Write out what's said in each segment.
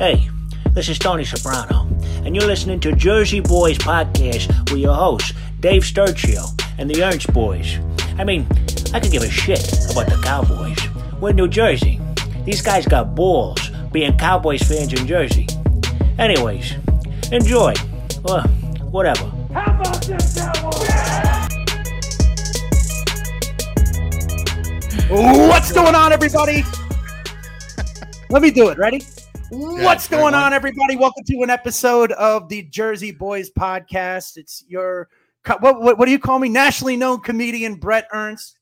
Hey, this is Tony Soprano, and you're listening to Jersey Boyz Podcast with your hosts, Dave Sturchio and the Ernst Boys. I mean, I could give a shit about the Cowboys. We're in New Jersey. These guys got balls being Cowboys fans in Jersey. Anyways, enjoy. Well, whatever. How about this, Cowboys? What's going on, everybody? Let me do it. Ready? What's going on, everybody? Welcome to an episode of the Jersey Boyz podcast. It's your what, what, what do you call me? Nationally known comedian Brett Ernst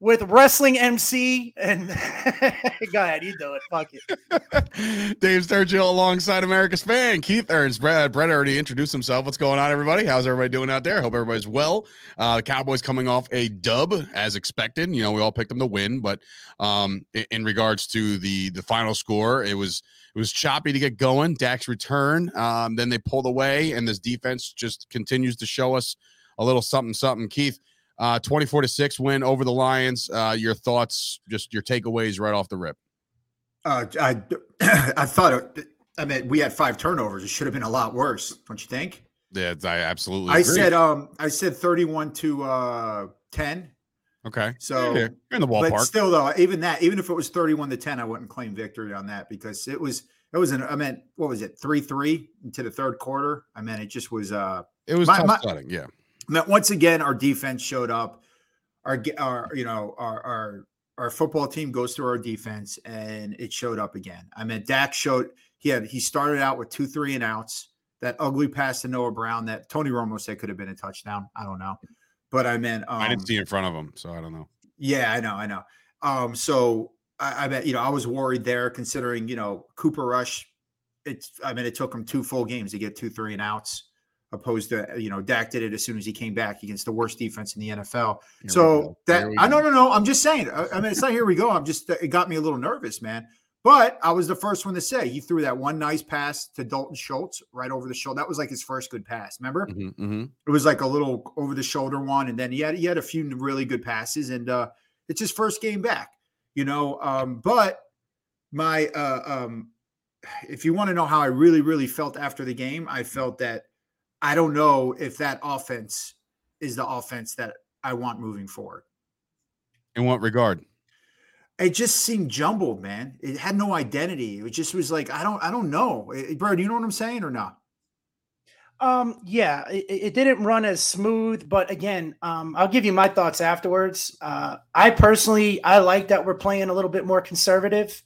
with wrestling MC. And go ahead, you do it. Fuck it. Dave Sturchio alongside America's fan, Keith Ernst. Brett, Brett already introduced himself. What's going on, everybody? How's everybody doing out there? Hope everybody's well. Uh, the Cowboys coming off a dub as expected. You know, we all picked them to win, but um, in, in regards to the the final score, it was it was choppy to get going. Dak's return, um, then they pulled away, and this defense just continues to show us a little something, something. Keith, uh, 24 to 6 win over the Lions. Uh, your thoughts, just your takeaways right off the rip. Uh, I I thought it, I mean we had five turnovers. It should have been a lot worse, don't you think? Yeah, I absolutely. I said um I said thirty-one to uh ten. okay. So, Yeah, you're in the but ballpark. still though, even that, even if it was thirty-one to ten, I wouldn't claim victory on that because it was it was an I meant what was it three-three into the third quarter. I mean it just was uh it was my- tough my-. Yeah, I mean, once again, our defense showed up. Our, our you know, our, our our football team goes through our defense, and it showed up again. I mean, Dak showed he had he started out with two three and outs. That ugly pass to Noah Brown that Tony Romo said could have been a touchdown. I don't know, but I mean um, I didn't see in front of him, so I don't know. yeah, I know, I know. Um, so I, I bet you know I was worried there, considering you know Cooper Rush. It's I mean it took him two full games to get two three and outs, opposed to you know Dak did it as soon as he came back against the worst defense in the NFL. Here so that I no no no I'm just saying. I, I mean it's not here we go. I'm just it got me a little nervous, man. But I was the first one to say he threw that one nice pass to Dalton Schultz right over the shoulder. That was like his first good pass. Remember? Mhm, mhm. it was like a little over the shoulder one and then he had he had a few really good passes and uh it's his first game back you know um but my uh um if you want to know how i really really felt after the game i felt that i don't know if that offense is the offense that i want moving forward. In what regard? it just seemed jumbled man. It had no identity. It just was like i don't i don't know. Eh, bro do you know what i'm saying or not Um, yeah, it, it didn't run as smooth, but again, um, I'll give you my thoughts afterwards. Uh, I personally, I like that we're playing a little bit more conservative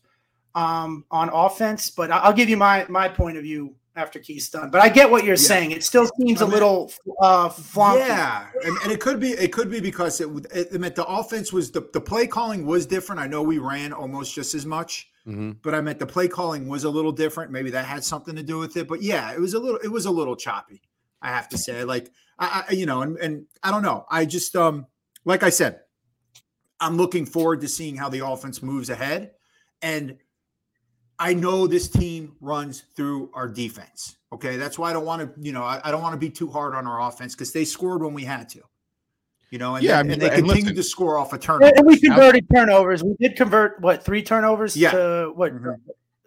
um, on offense, but I'll give you my my point of view after Keith's done. But I get what you're Yeah. saying. It still seems I a mean- little uh, flunky. Yeah, and, and it could be it could be because it, would- it, it meant the offense was the, the play calling was different. I know we ran almost just as much, Mhm. but I meant the play calling was a little different. Maybe that had something to do with it. But yeah, it was a little it was a little choppy. I have to say, like I, I you know, and and I don't know. I just um like I said, I'm looking forward to seeing how the offense moves ahead, and I know this team runs through our defense. Okay, that's why I don't want to, you know, I, I don't want to be too hard on our offense because they scored when we had to, you know, and, Yeah, then- I mean, and they and continue listen- to score off a And turnover. and we converted turnovers. We did convert what three turnovers Yeah. to what? Mhm.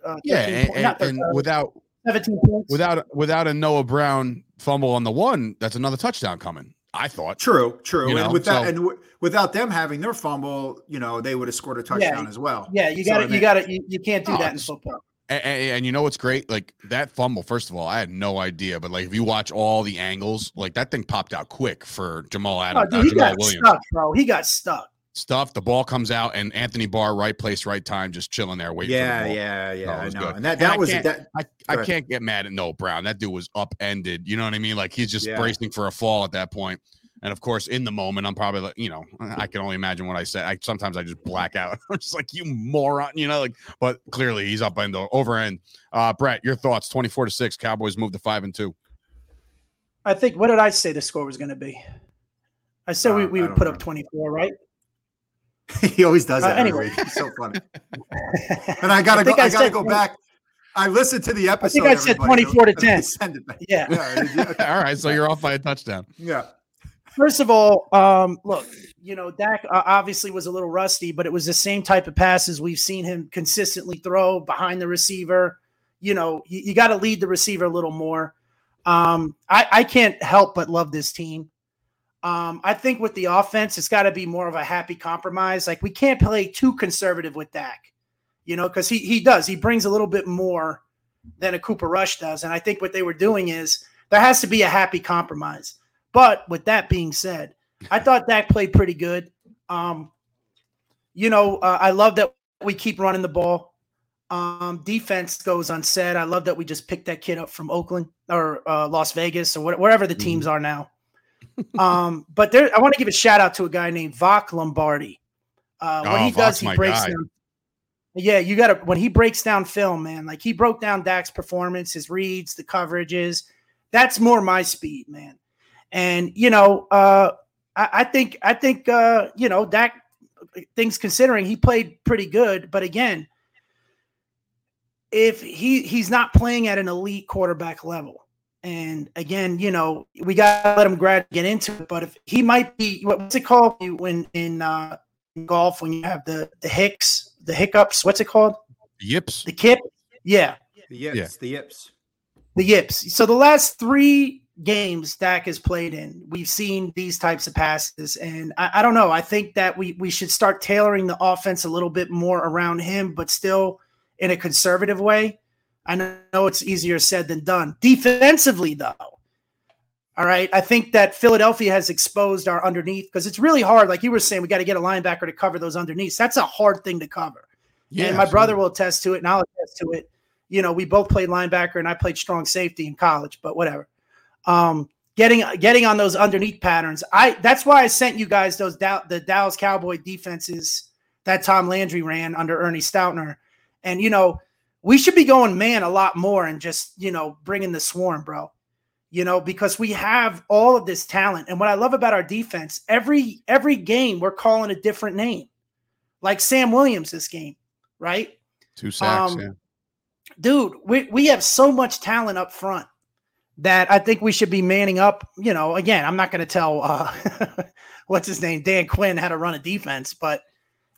Uh, Yeah, and, po- and, and without 17 points. without without a Noah Brown fumble on the one, that's another touchdown coming. I thought. True, true. You know, and without so- and w- without them having their fumble, you know, they would have scored a touchdown as well. yeah, you So, got I to mean- You got to. You, you can't do Oh, that in football. And, and, you know what's great? Like that fumble. First of all, I had no idea, but like if you watch all the angles, like that thing popped out quick for Jamaal Oh, Adams, dude, uh, he Jamaal got Williams. stuck, bro. He got stuck. Stuff. The ball comes out, and Anthony Barr, right place, right time, just chilling there waiting. Yeah, for the ball. yeah, yeah. No, I know. good. And that that I was can't- that. I, I can't get mad at Noah Brown. That dude was upended. You know what I mean? Like he's just Yeah. bracing for a fall at that point. And of course, in the moment, I'm probably like, you know, I can only imagine what I said. I sometimes I just black out. I'm just like, you moron, you know, like, but clearly he's up end over end. Uh, Brett, your thoughts 24 to 6. Cowboys move to five and two. I think. What did I say the score was going to be? I said we, Uh, we I would put know. up 24, right? he always does Uh, that. every anyway. week. It's so funny. And I gotta go. I, I gotta go 20 back. I listened to the episode. I said everybody. 24 to 10. Send it back. yeah. Yeah, did you? Okay. All right. So you're off by a touchdown. yeah. First of all, um, look, you know, Dak uh, obviously was a little rusty, but it was the same type of passes we've seen him consistently throw behind the receiver. you know, you, you got to lead the receiver a little more. Um, I, I can't help but love this team. Um, I think with the offense, it's got to be more of a happy compromise. Like we can't play too conservative with Dak, you know, because he he does he brings a little bit more than a Cooper Rush does, and I think what they were doing is there has to be a happy compromise. But with that being said, I thought Dak played pretty good. Um, you know, uh, I love that we keep running the ball. Um, defense goes unsaid. I love that we just picked that kid up from Oakland or uh, Las Vegas or wh- wherever the teams are now. Um, but there, I want to give a shout out to a guy named Voch Lombardi. Uh, when Oh, he does, he breaks guy. down. Yeah, you got to when he breaks down film, man. Like he broke down Dak's performance, his reads, the coverages. That's more my speed, man. And you know, uh, I, I think I think uh, you know Dak. Things considering, he played pretty good, but again, if he he's not playing at an elite quarterback level, and again, you know, we got to let him grad get into it. But if he might be, what's it called when in uh, golf when you have the the hicks, the hiccups? What's it called? Yips. The kip? Yeah, The yips, Yeah. the yips. the yips. So the last three games Dak has played in, we've seen these types of passes, and I, I don't know. I think that we we should start tailoring the offense a little bit more around him, but still in a conservative way. I know it's easier said than done. Defensively, though, all right, I think that Philadelphia has exposed our underneath because it's really hard. Like you were saying, we got to get a linebacker to cover those underneath. That's a hard thing to cover and my brother will attest to it, and I'll attest to it. You know, we both played linebacker, and I played strong safety in college, but whatever. Um, getting getting on those underneath patterns, I that's why I sent you guys those Dow, the Dallas Cowboy defenses that Tom Landry ran under Ernie Stautner, and you know we should be going man a lot more and just you know bringing the swarm, bro. You know, because we have all of this talent, and what I love about our defense, every every game we're calling a different name, like Sam Williams this game right? Two sacks. um, yeah. Dude, we, we have so much talent up front that I think we should be manning up. You know, again, I'm not going to tell uh, what's his name, Dan Quinn, how to run a defense, but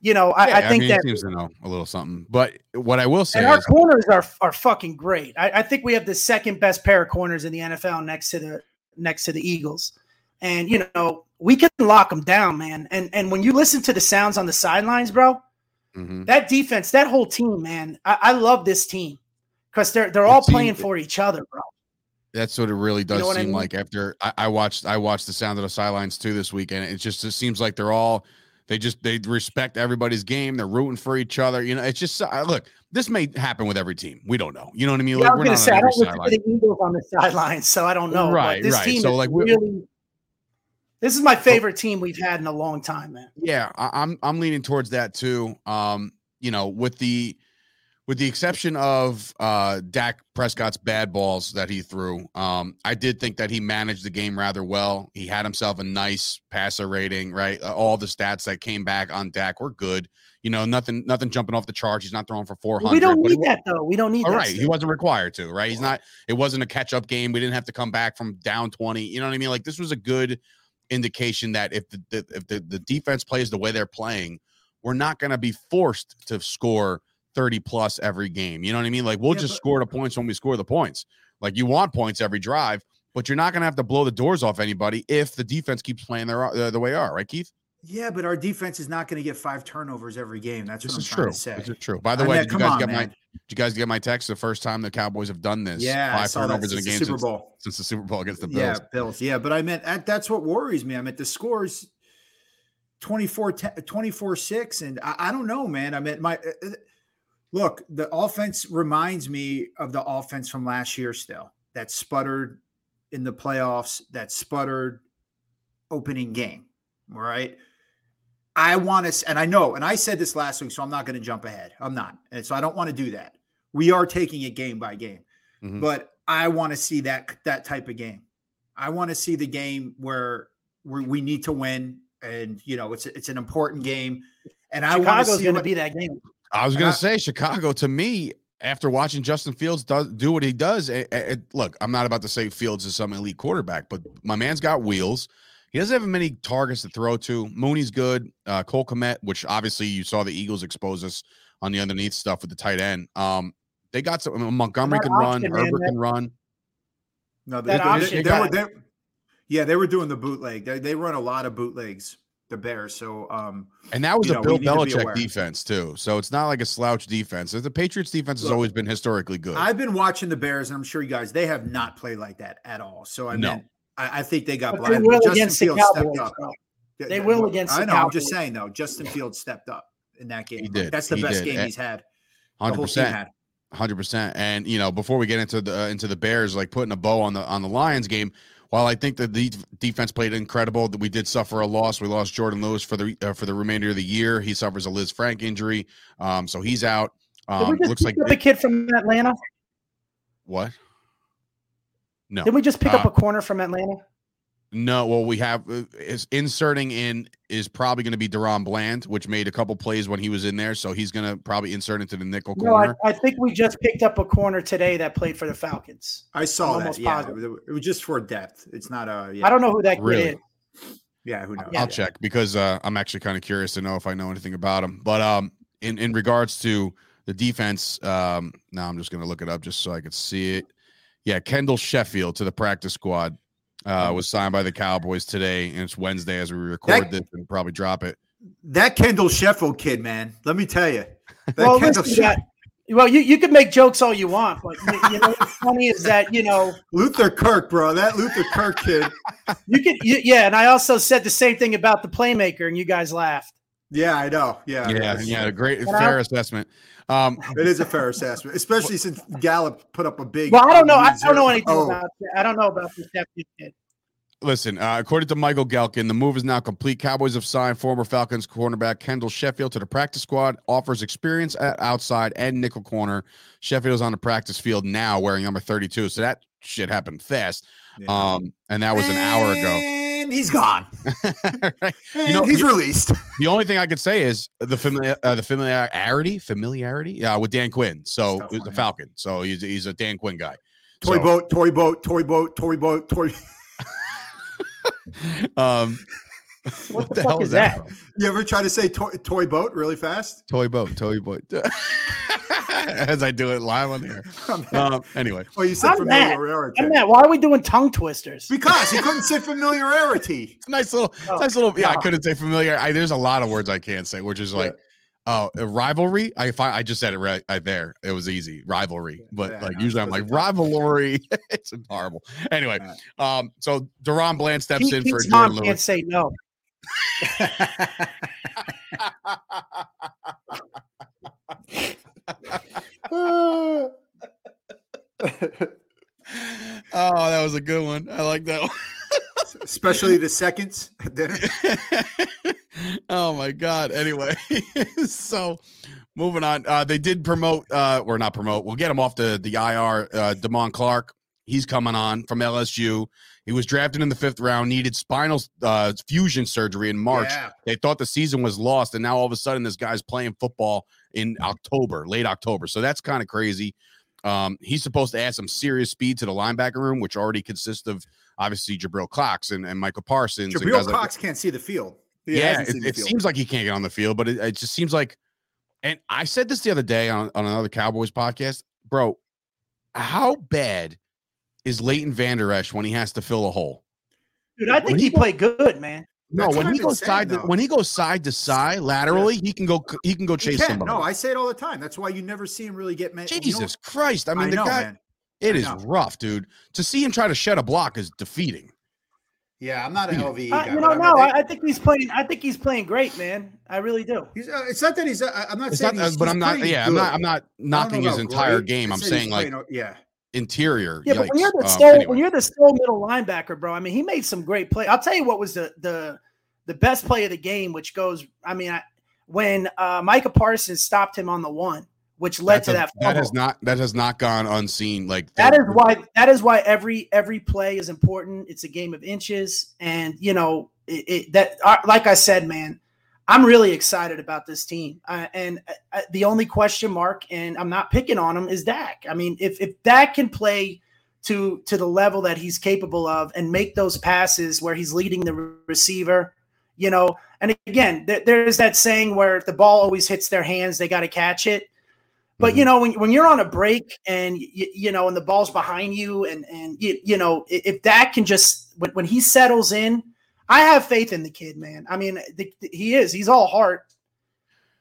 you know, I, Yeah, I think mean, that seems to know a little something. But what I will say and our is, corners are are fucking great. I, I think we have the second best pair of corners in the NFL next to the next to the Eagles. And you know, we can lock them down, man. And and when you listen to the sounds on the sidelines, bro, Mhm. that defense, that whole team, man, I, I love this team because they're they're all It seemed- playing for each other, bro. That's what it really does know what I seem mean? like. After I, I watched, I watched the sound of the sidelines too this weekend. It just it seems like they're all they just they respect everybody's game. They're rooting for each other. You know, it's just uh, look. This may happen with every team. We don't know. You know what I mean? Yeah, I was gonna not say on I don't look at the Eagles on the sidelines, so I don't know. but Right, this right. team So, is like, really. This is my favorite team we've had in a long time, man. Yeah, I, I'm I'm leaning towards that too. Um, you know, with the with the exception of uh Dak Prescott's bad balls that he threw, um, I did think that he managed the game rather well. He had himself a nice passer rating, right? Uh, all the stats that came back on Dak were good. You know, nothing nothing jumping off the charts. He's not throwing for 400. We don't need that though. We don't need all that. right, he wasn't required to, right? He's not. It wasn't a catch up game. We didn't have to come back from down twenty. You know what I mean? Like this was a good indication that if the, the if the, the defense plays the way they're playing, we're not going to be forced to score thirty plus every game. You know what I mean? Like we'll Yeah, just but- score the points when we score the points. Like you want points every drive, but you're not going to have to blow the doors off anybody if the defense keeps playing their uh, the way they are, right, Keith? Yeah, but our defense is not going to get five turnovers every game. That's This what I'm is trying true. to say. This is true. By the I way, mean, did you guys on, get my did you guys get my text the first time the Cowboys have done this? Yeah, five turnovers in a since the game Super Bowl. since the Super Bowl against the Bills. Yeah, Bills. Yeah, but I meant that, that's what worries me. I meant the scores 24 24 6 and I, I don't know, man. I meant my uh, uh, look, the offense reminds me of the offense from last year still. That sputtered in the playoffs, that sputtered opening game. All right. I want to, and I know, and I said this last week, so I'm not going to jump ahead. I'm not. And so I don't want to do that. We are taking it game by game Mhm. but I want to see that that type of game. I want to see the game where we we need to win, and you know it's it's an important game. And I want to see going to be that game. I was going to say Chicago to me after watching Justin Fields does do what he does. It, it- look, I'm not about to say Fields is some elite quarterback, but my man's got wheels. He doesn't have many targets to throw to. Mooney's good. Uh, Cole Kmet, which obviously you saw the Eagles expose us on the underneath stuff with the tight end. Um, they got some. Montgomery can run. man, Herbert that- can run. No, That they, option they, they, got- were they, yeah, they were doing the bootleg. They, they run a lot of bootlegs, the Bears. So um, And that was a know, Bill we need to be Belichick defense too. So it's not like a slouch defense. The Patriots defense has Look, always been historically good. I've been watching the Bears, and I'm sure you guys they have not played like that at all. So I No. mean, I, I think they got But they will Justin against the Fields stepped Cowboys, up. bro. Yeah, They will against I the know. I'm just saying though, Justin Fields stepped up in that game. He did. That's the He best did. game And- he's had. Hundred percent. Hundred percent. And you know, before we get into the uh, into the Bears, like putting a bow on the on the Lions game, while I think that the defense played incredible, that we did suffer a loss. We lost Jourdan Lewis for the uh, for the remainder of the year. He suffers a Lisfranc injury, um, so he's out. Um, looks like up the kid from Atlanta? what? No, Did we just pick up Uh, a corner from Atlanta? No. Well, we have uh, is inserting in is probably going to be DaRon Bland, which made a couple plays when he was in there, so he's going to probably insert into the nickel No, I, corner. I think we just picked up a corner today that played for the Falcons. I saw I'm that. almost Yeah, positive. it was just for depth. It's not a. Yeah, I don't know who that kid is. Yeah, who knows? I'll check because uh, I'm actually kind of curious to know if I know anything about him. But um, in in regards to the defense, um, now I'm just gonna look it up just so I could see it. Yeah, Kendall Sheffield to the practice squad uh, was signed by the Cowboys today, and it's Wednesday as we record That- this and probably drop it. That Kendall Sheffield kid, man. Let me tell you. That Well, Kendall listen, Sheff- yeah, well, you, you can make jokes all you want, but you, you know what's funny is that you know Luther Kirk, bro. That Luther Kirk kid. you could you, yeah, and I also said the same thing about the playmaker, and you guys laughed. Yeah, I know. Yeah, Yeah, that's- yeah, great And I- fair assessment. Um, It is a fair assessment, especially since Gallup put up a big. Well, I don't know. I don't know anything Oh, about I don't know about this Sheffield kid. Listen, uh, according to Michael Gehlken, the move is now complete. Cowboys have signed former Falcons cornerback Kendall Sheffield to the practice squad, offers experience at outside and nickel corner. Sheffield is on the practice field now wearing number 32. So that shit happened fast. yeah. Um, and that was an hour ago. And he's gone. Right? And know, he's you- released. The only thing I could say is the familiar, uh, the familiarity, familiarity, yeah, with Dan Quinn. So the. Falcon. So he's he's a Dan Quinn guy. Toy So, boat, toy boat, toy boat, toy boat, toy. Um, What, what the, fuck is that? from? You ever try to say toy, toy boat really fast? Toy boat, toy boat. As I do it live on here. Um, anyway, Oh, you said I'm mad. familiarity. I'm not. Why are we doing tongue twisters? Because he couldn't say familiarity. nice little, Oh, nice little. Yeah, I couldn't say familiar. I, there's a lot of words I can't say, which is like, oh, a rivalry. I find I just said it right, right there. It was easy, rivalry. But Yeah, like no, usually I'm like rivalry. it's horrible. Anyway, um, so DaRon Bland steps Pete- in for Pete's Jordan mom can't Lewis. say no. Oh, that was a good one. I like that one. Especially the seconds at dinner. oh my god anyway so moving on uh they did promote uh or not promote we'll get him off the the ir uh damone clark he's coming on from lsu he was drafted in the fifth round needed spinal uh fusion surgery in march Yeah. they thought the season was lost and now all of a sudden this guy's playing football in october late october so that's kind of crazy um, he's supposed to add some serious speed to the linebacker room, which already consists of obviously Jabril Cox and, and Michael Parsons. Jabril guys like Cox can't see the field. He yeah, it, it field. seems like he can't get on the field, but it, it just seems like. And I said this the other day on, on another Cowboys podcast, bro. How bad is Leighton Vander Esch when he has to fill a hole? Dude, I think he played good, man. No, That's when he goes side to, though. when he goes side to side laterally, he can go he can go chase can. somebody. No, I say it all the time. That's why you never see him really get mad. Jesus Christ! I mean, the know, guy. man. It I is know. rough, dude. To see him try to shed a block is defeating. Yeah, I'm not an Yeah. LVE Uh, you know, I no, they- I, I think he's playing. I think he's playing great, man. I really do. he's, uh, it's not that he's. Uh, I'm not It's saying, not, he's, but he's I'm not. Yeah, I'm not. good. I'm not I don't knocking his entire great. game. I I'm saying like playing yeah. Interior. Yeah, but when you're the Um, sole, anyway. when you're the sole middle linebacker, bro. I mean, he made some great play. I'll tell you what was the the the best play of the game, which goes. I mean, I, when uh, Micah Parsons stopped him on the one, which led That's to a- that. that has not that has not gone unseen. Like That is why that is why every every play is important. It's a game of inches, and you know it, it, that. Like I said, man, I'm really excited about this team. Uh, and uh, the only question mark, and I'm not picking on him, is Dak. I mean, if if Dak can play to to the level that he's capable of and make those passes where he's leading the receiver, you know. And again, there, there's that saying where if the ball always hits their hands, they got to catch it. But you know, when, when you're on a break and you, you know, and the ball's behind you, and and you, you know, if Dak can just when, when he settles in, I have faith in the kid, man. I mean, the, the- he is. He's all heart.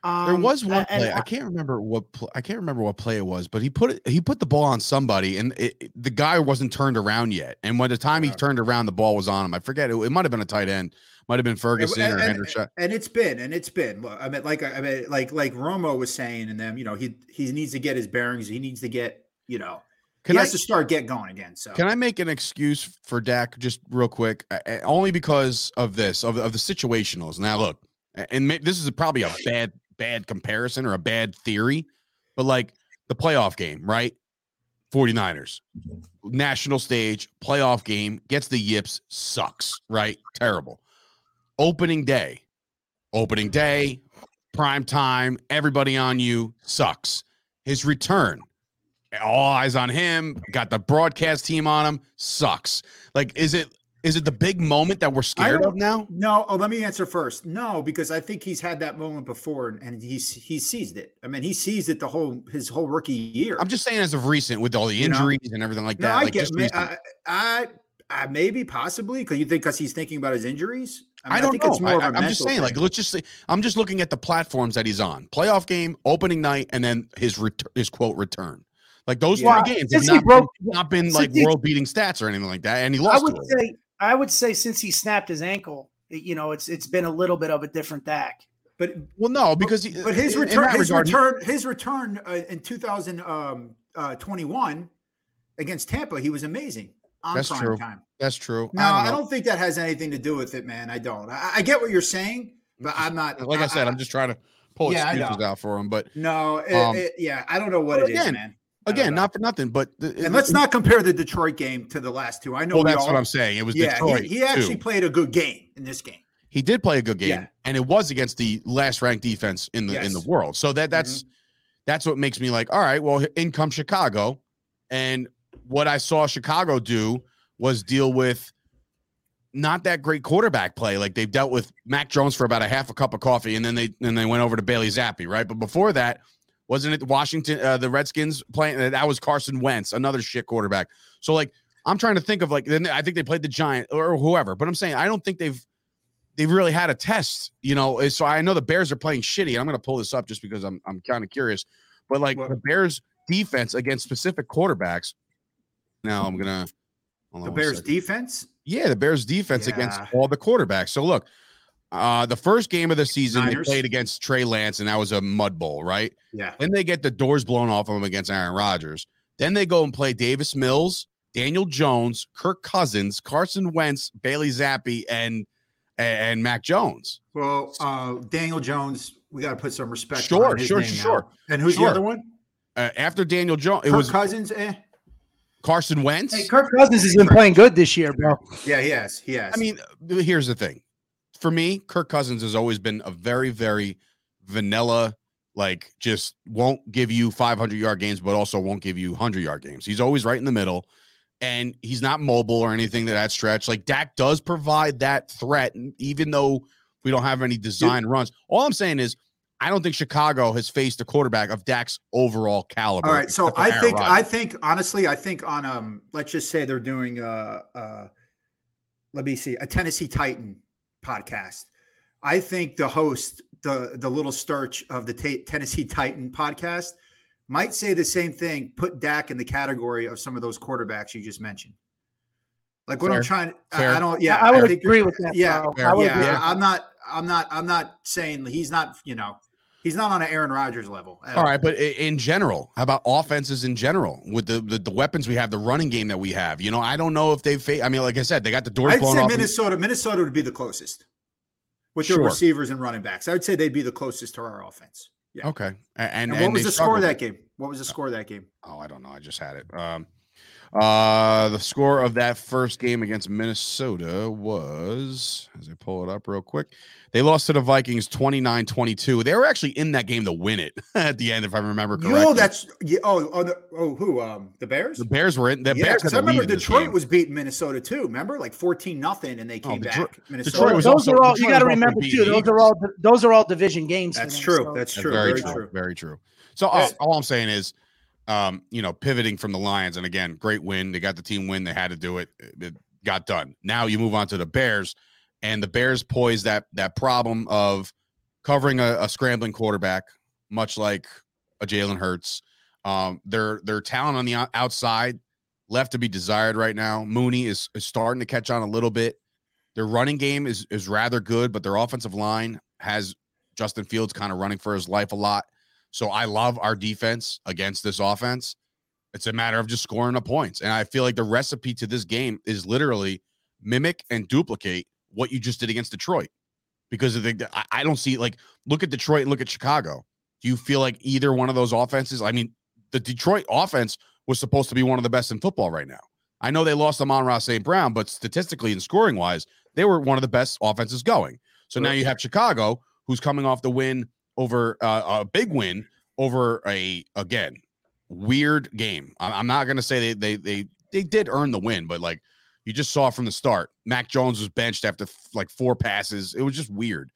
Um, There was one play. I can't remember what pl- I can't remember what play it was, but he put it. He put the ball on somebody, and it, it- the guy wasn't turned around yet. And by the time he turned around, the ball was on him. I forget. It, it might have been a tight end. Might have been Ferguson and, or and- Henderson. and it's been and it's been i mean like i mean like like romo was saying and them you know he he needs to get his bearings he needs to get you know Can he I has to start get going again so. Can I make an excuse for Dak just real quick? Uh, Only because of this of of the situationals. Now look, and this is probably a bad bad comparison or a bad theory, but like the playoff game, right? 49ers national stage playoff game gets the yips sucks right? Terrible. Opening day. Opening day prime time everybody on you sucks. His return all eyes on him got the broadcast team on him sucks like is it is it the big moment that we're scared of now no oh let me answer first no because i think he's had that moment before and, he's he seized it i mean he seized it the whole his whole rookie year i'm just saying as of recent with all the You know? injuries and everything like no that i like get just. I, I I maybe possibly because you think because he's thinking about his injuries I, mean, don't think know. it's more I, am just saying, like, let's just say, I'm just looking at the platforms that he's on: playoff game, opening night, and then his ret- his quote return. Like those Yeah. three games have Since he not, broke- been, not been like world beating stats or anything like that, and he lost. I would say, I would say, since he snapped his ankle, you know, it's it's been a little bit of a different back. but Well, no, because he, But his return, his regard, return, his return uh, in 2021 against Tampa, he was amazing on That's prime true. time. that's true. No, I I don't, don't, think that has anything to do with it, man. I don't. I, I get what you're saying, but I'm not. Like I said, I'm just trying to pull Yeah, I excuses out for him. But no. It, Um, it- yeah, I don't know what but it is, again, man. Again, not for nothing, but the, And let's not compare the Detroit game to the last two. I know. Well, that's all, what I'm saying. It was Yeah, Detroit. he, he actually too. played a good game in this game. he did play a good game, Yeah. and it was against the last ranked defense in the in the world. So that that's mm-hmm. that's what makes me like, all right, well, in comes Chicago, and what I saw Chicago do was deal with not that great quarterback play. Like they've dealt with Mac Jones for about a half a cup of coffee, and then they and they went over to Bailey Zappe, right? But before that, wasn't it Washington, uh, the Redskins playing? uh, That was Carson Wentz, another shit quarterback. So like, I'm trying to think of like, then I think they played the Giant or whoever, but I'm saying I don't think they've they've really had a test, you know. So I know the Bears are playing shitty. And I'm going to pull this up just because I'm I'm kind of curious, but like Well- the Bears defense against specific quarterbacks. Now I'm gonna The Bears second. defense. Yeah, the Bears defense against all the quarterbacks. So look, uh, the first game of the season Niners. they played against Trey Lance, and that was a mud bowl, right? Yeah. Then they get the doors blown off of them against Aaron Rodgers. Then they go and play Davis Mills, Daniel Jones, Kirk Cousins, Carson Wentz, Bailey Zappe, and and Mac Jones. Well, uh, Daniel Jones, we got to put some respect. Sure, behind his sure, name sure. now. And who's Sure. the other one? Uh, after Daniel Jones, it was Cousins. Eh. Carson Wentz. Hey, Kirk Cousins has been playing good this year, bro. Yeah, he has. He has. I mean, here's the thing. For me, Kirk Cousins has always been a very, very vanilla, like just won't give you 500 yard games, but also won't give you 100 yard games. He's always right in the middle, and he's not mobile or anything to that stretch. Like Dak does provide that threat, even though we don't have any design runs. All I'm saying is, I don't think Chicago has faced a quarterback of Dak's overall caliber. All right, so I Aaron think I think honestly, I think on um, let's just say they're doing uh uh, let me see, a Tennessee Titan podcast. I think the host, the the little starch of the Ta- Tennessee Titan podcast, might say the same thing. Put Dak in the category of some of those quarterbacks you just mentioned. Like what Fair. I'm trying, I, Fair. I don't. Yeah, I would think agree with that. Yeah, I would yeah, agree. Yeah. I'm not. I'm not. I'm not saying he's not. You know, he's not on an Aaron Rodgers level. at All right, but in general, how about offenses in general with the, the the weapons we have, the running game that we have? You know, I don't know if they. Fa- I mean, like I said, they got the door. I'd say. Minnesota. Minnesota would be the closest with their Sure. receivers and running backs. I would say they'd be the closest to our offense. Yeah. Okay, and, And, and what was the score of that game? What was the score of that game? Oh, I don't know. I just had it. Um, uh, the score of that first game against Minnesota was, as I pull it up real quick, they lost to the Vikings 29 22. They were actually in that game to win it at the end, if I remember correctly. Yo, that's yeah, oh, oh, the, oh, who? Um, the Bears. the Bears were in. The yeah, Bears had 'cause I remember lead Detroit was beating Minnesota too. Remember, like fourteen nothing, and they Oh, came Detroit- back. Minnesota. Detroit was those also- are all. You got to remember too. Those are all. Those are all division games. for That's them, true. so- That's That's true. very, Very, true. true. Very true. So all, all I'm saying is, um, you know, pivoting from the Lions, and again, great win. They got the team win. They had to do it. It got done. Now you move on to the Bears, and the Bears pose that that problem of covering a, a scrambling quarterback, much like a Jalen Hurts. Um, their their talent on the outside left to be desired right now. Mooney is, is starting to catch on a little bit. Their running game is is rather good, but their offensive line has Justin Fields kind of running for his life a lot. So I love our defense against this offense. It's a matter of just scoring the points. And I feel like the recipe to this game is literally mimic and duplicate what you just did against Detroit. Because of the I- don't see like look at Detroit and look at Chicago. Do you feel like either one of those offenses? I mean, the Detroit offense was supposed to be one of the best in football right now. I know they lost Amon-Ra St. Brown, but statistically and scoring wise, they were one of the best offenses going. So now you have Chicago, who's coming off the win over uh, a big win over a again weird game. I'm not to say they they they they did earn the win, but like you just saw from the start, Mac Jones was benched after like four passes. It was just weird.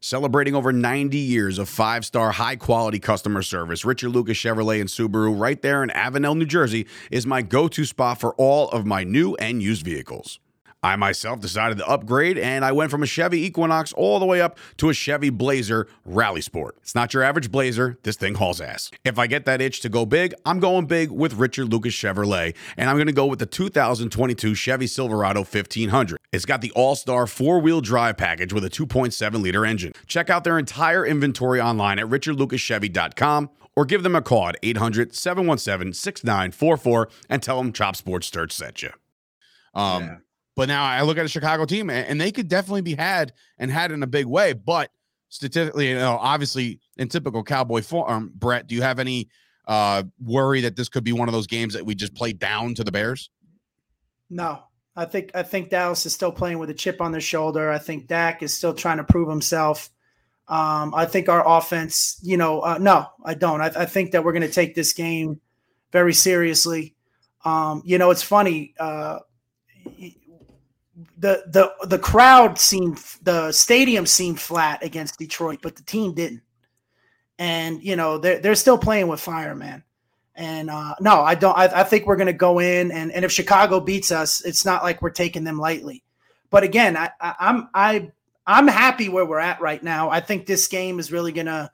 Celebrating over 90 years of five star, high quality customer service, Richard Lucas Chevrolet and Subaru, right there in Avenel, New Jersey, is my go to spot for all of my new and used vehicles. I myself decided to upgrade and I went from a Chevy Equinox all the way up to a Chevy Blazer Rally Sport. It's not your average Blazer, this thing hauls ass. If I get that itch to go big, I'm going big with Richard Lucas Chevrolet and I'm going to go with the 2022 Chevy Silverado 1500. It's got the all star four wheel drive package with a 2.7 liter engine. Check out their entire inventory online at richardlucaschevy.com or give them a call at 800 717 6944 and tell them Chop Sports Sturch sent you. Um, Yeah. But now I look at a Chicago team and they could definitely be had and had in a big way. But statistically, you know, obviously in typical Cowboy form, Brett, do you have any uh worry that this could be one of those games that we just play down to the Bears? No, I think I think Dallas is still playing with a chip on their shoulder. I think Dak is still trying to prove himself. Um, I think our offense, you know, uh, no, I don't. I, I think that we're going to take this game very seriously. Um, you know, it's funny. Uh, the the the crowd seemed the stadium seemed flat against Detroit, but the team didn't. And you know, they're they're still playing with fire, man. And uh, no, I don't. I, I think we're going to go in, and, and if Chicago beats us, it's not like we're taking them lightly. But again, I, I, I'm I I'm happy where we're at right now. I think this game is really going to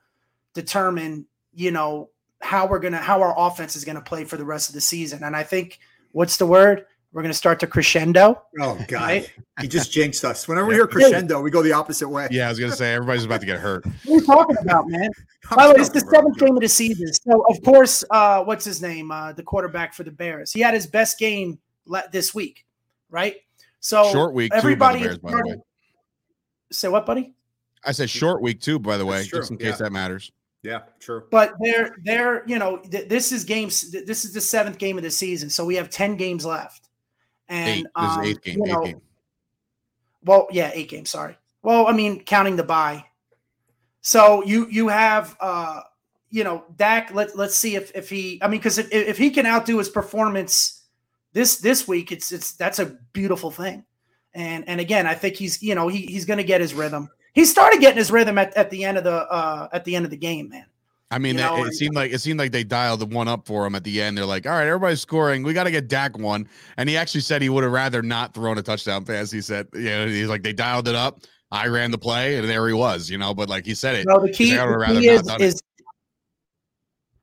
determine, you know, how we're gonna how our offense is going to play for the rest of the season. And I think what's the word? We're going to start to crescendo. Oh God, Right? he just jinxed us. Whenever we hear crescendo, we go the opposite way. Yeah, I was gonna say everybody's about to get hurt. What are you talking about, man? I'm By the way, it's the seventh game of the season. So, of course, uh, what's his name? Uh, the quarterback for the Bears. He had his best game le- this week, right? So Short week too, by the everybody Bears, is by the way. Say what, buddy? I said short week too, by the way, just in case yeah. that matters. Yeah, true. But they're they're you know th- this is games. th- This is the seventh game of the season, so we have ten games left. And Eight. This um, is eighth game. you know, game. Well, yeah, eight games. Sorry. Well, I mean, counting the bye. So you you have uh you know Dak. Let let's see if if he. I mean, because if if he can outdo his performance this this week, it's it's that's a beautiful thing. And and again, I think he's you know he he's going to get his rhythm. He started getting his rhythm at, at the end of the uh at the end of the game, man. I mean, You know, it and- seemed like it seemed like they dialed the one up for him at the end. They're like, "All right, everybody's scoring. We got to get Dak one." And he actually said he would have rather not thrown a touchdown pass. He said, "You know, he's like they dialed it up. I ran the play, and there he was." You know, but like he said it. No, the key, the key is, it. is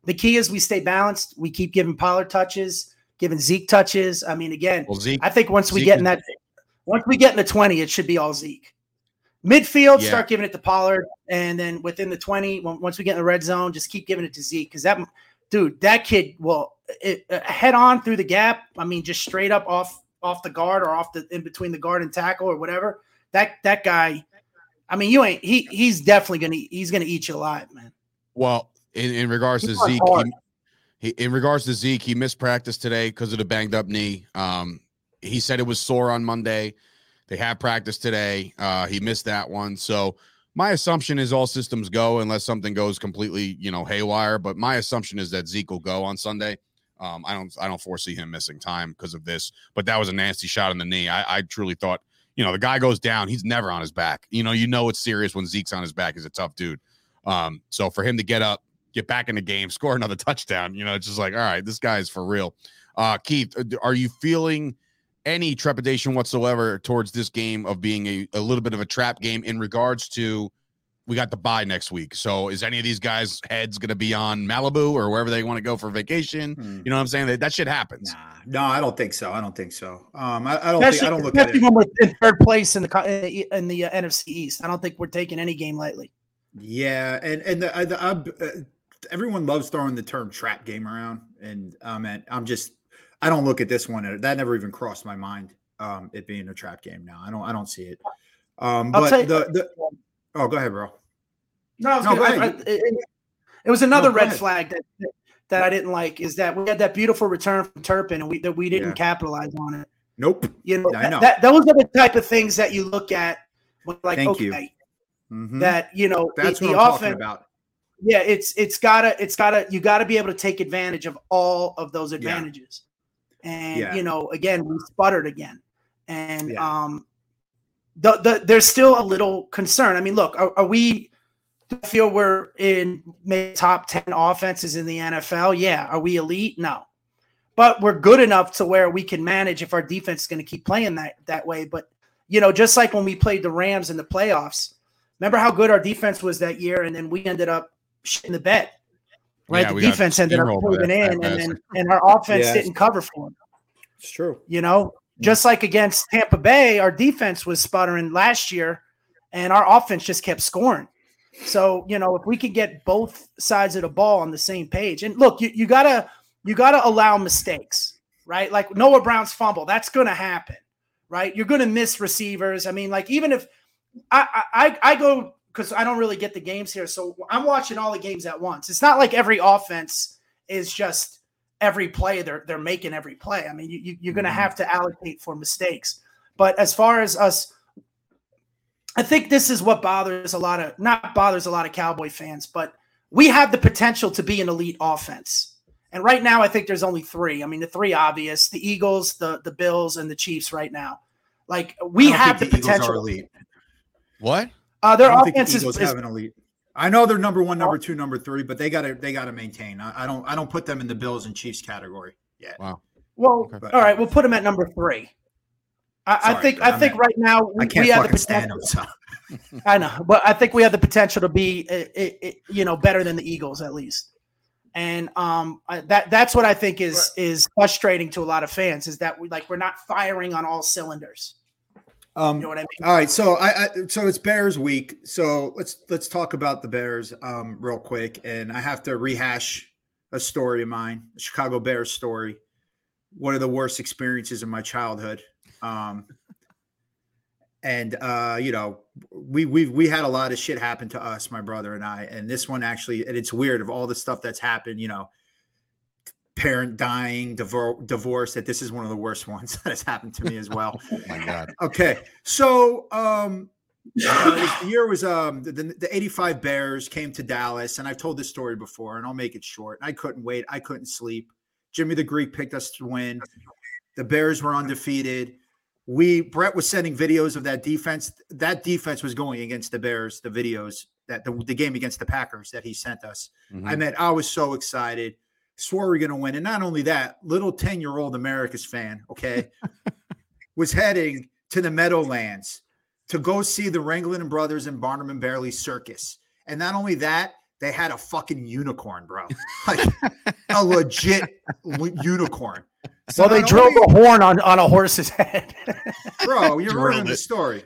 the key is we stay balanced. We keep giving Pollard touches, giving Zeke touches. I mean, again, Well, Zeke, I think once we Zeke get in that, once we get in the twenty, it should be all Zeke. Midfield, Yeah. start giving it to Pollard, and then within the twenty, once we get in the red zone, just keep giving it to Zeke because that dude, that kid will it, uh, head on through the gap. I mean, just straight up off off the guard or off the in between the guard and tackle or whatever. That that guy, I mean, you ain't he he's definitely gonna he's gonna eat you alive, man. well, in, in regards to Zeke, he, he, in regards to Zeke, he missed practice today because of the banged up knee. Um, he said it was sore on Monday. They had practice today. Uh, he missed that one. So my assumption is all systems go unless something goes completely, you know, haywire. But my assumption is that Zeke will go on Sunday. Um, I don't, I don't foresee him missing time because of this. But that was a nasty shot in the knee. I, I truly thought, you know, the guy goes down. He's never on his back. You know, you know it's serious when Zeke's on his back. He's a tough dude. Um, so for him to get up, get back in the game, score another touchdown. You know, it's just like, all right, this guy's for real. Uh, Keith, uh, are you feeling any trepidation whatsoever towards this game of being a, a little bit of a trap game in regards to we got the bye next week. So is any of these guys' heads going to be on Malibu or wherever they want to go for vacation? Hmm. You know what I'm saying? That, that shit happens. Nah, no, I don't think so. I don't think so. Um, I, I don't Especially, think I don't look at it. when we're in third place in the in the, uh, NFC East. I don't think we're taking any game lightly. Yeah, and and the, the, uh, uh, everyone loves throwing the term trap game around, and um, and I'm just I don't look at this one. That never even crossed my mind. Um, it being a trap game now. I don't I don't see it. Um, but you- the, the oh, go ahead, bro. No, No, gonna, I- ahead. I- it, it was another No, red ahead. flag that that I didn't like is that we had that beautiful return from Turpin and we that we didn't Yeah. capitalize on it. Nope. You know, that, know. that those are the type of things that you look at when like Thank okay, you. Mhm. that you know That's the, what I'm talking about. yeah, it's it's gotta it's gotta you gotta be able to take advantage of all of those advantages. And Yeah. you know, again, we sputtered again, and Yeah. um, the the there's still a little concern. I mean, look, are, are we? feel we're in top ten offenses in the NFL? Yeah. Are we elite? No, but we're good enough to where we can manage if our defense is going to keep playing that that way. But you know, just like when we played the Rams in the playoffs, remember how good our defense was that year, and then we ended up shitting the bed. Right, Yeah, the defense ended up moving in, and then and our offense Yeah. didn't cover for them. It's true. You know, mm. just like against Tampa Bay, our defense was sputtering last year, and our offense just kept scoring. So you know, if we could get both sides of the ball on the same page, and look, you, you gotta you gotta allow mistakes, right? Like Noah Brown's fumble, that's gonna happen, right? You're gonna miss receivers. I mean, like even if I I, I go because I don't really get the games here, so I'm watching all the games at once. It's not like every offense is just every play they're they're making every play. I mean, you, you you're gonna Mhm. have to allocate for mistakes. But as far as us, I think this is what bothers a lot of not bothers a lot of Cowboy fans, but we have the potential to be an elite offense. And right now, I think there's only three. I mean, the three obvious: the Eagles, the the Bills, and the Chiefs. Right now, like we have the are potential. What? Uh, I their don't think the offense is, is have an elite. I know they're number one, number two, number three, but they got to they got to maintain. I, I don't I don't put them in the Bills and Chiefs category yet. Wow. well. Okay. All right, we'll put them at number three. I, I think I I'm think at- right now we, I can't we have the fucking stand potential. them. So I know, but I think we have the potential to be, uh, uh, uh, you know, better than the Eagles at least. And um, I, that that's what I think is is frustrating to a lot of fans is that we like we're not firing on all cylinders. Um, You know what I mean? All right, so I, I so it's Bears week. So let's let's talk about the Bears um real quick, and I have to rehash a story of mine, a Chicago Bears story. One of the worst experiences of my childhood. Um, and uh, you know, we we we had a lot of shit happen to us, my brother and I, and this one actually, and it's weird of all the stuff that's happened. You know, parent dying, divor- divorce. That this is one of the worst ones that has happened to me as well. Oh my God. Okay, so um, uh, the year was um the, the, the 85 Bears came to Dallas, and I've told this story before, and I'll make it short. I couldn't wait, I couldn't sleep. Jimmy the Greek picked us to win. The Bears were undefeated. We Brett was sending videos of that defense. That defense was going against the Bears. The videos that the, the game against the Packers that he sent us. Mhm. I mean, I was so excited. Swore we are going to win. And not only that, little 10 year old America's fan, okay, was heading to the Meadowlands to go see the Ringling Brothers and Barnum and Bailey circus. And not only that, they had a fucking unicorn, bro. Like a legit unicorn. So well, they drove only- a horn on on a horse's head. bro, you're Drilled ruining the it. story.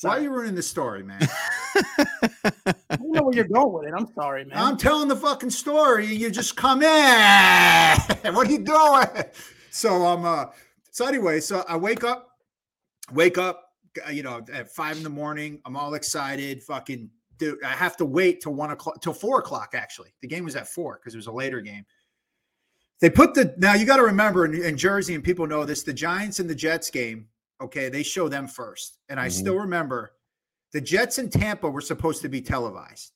Why are you ruining the story, man? I don't know where you're going with it. I'm sorry, man. I'm telling the fucking story, you just come in. what are you doing? So I'm uh so anyway, so I wake up, wake up, uh, you know, at five in the morning. I'm all excited. Fucking dude, I have to wait till one o'clock till four o'clock actually. The game was at four because it was a later game. They put the now you got to remember in, in Jersey, and people know this, the Giants and the Jets game, okay, they show them first. And I Mhm. still remember the Jets and Tampa were supposed to be televised.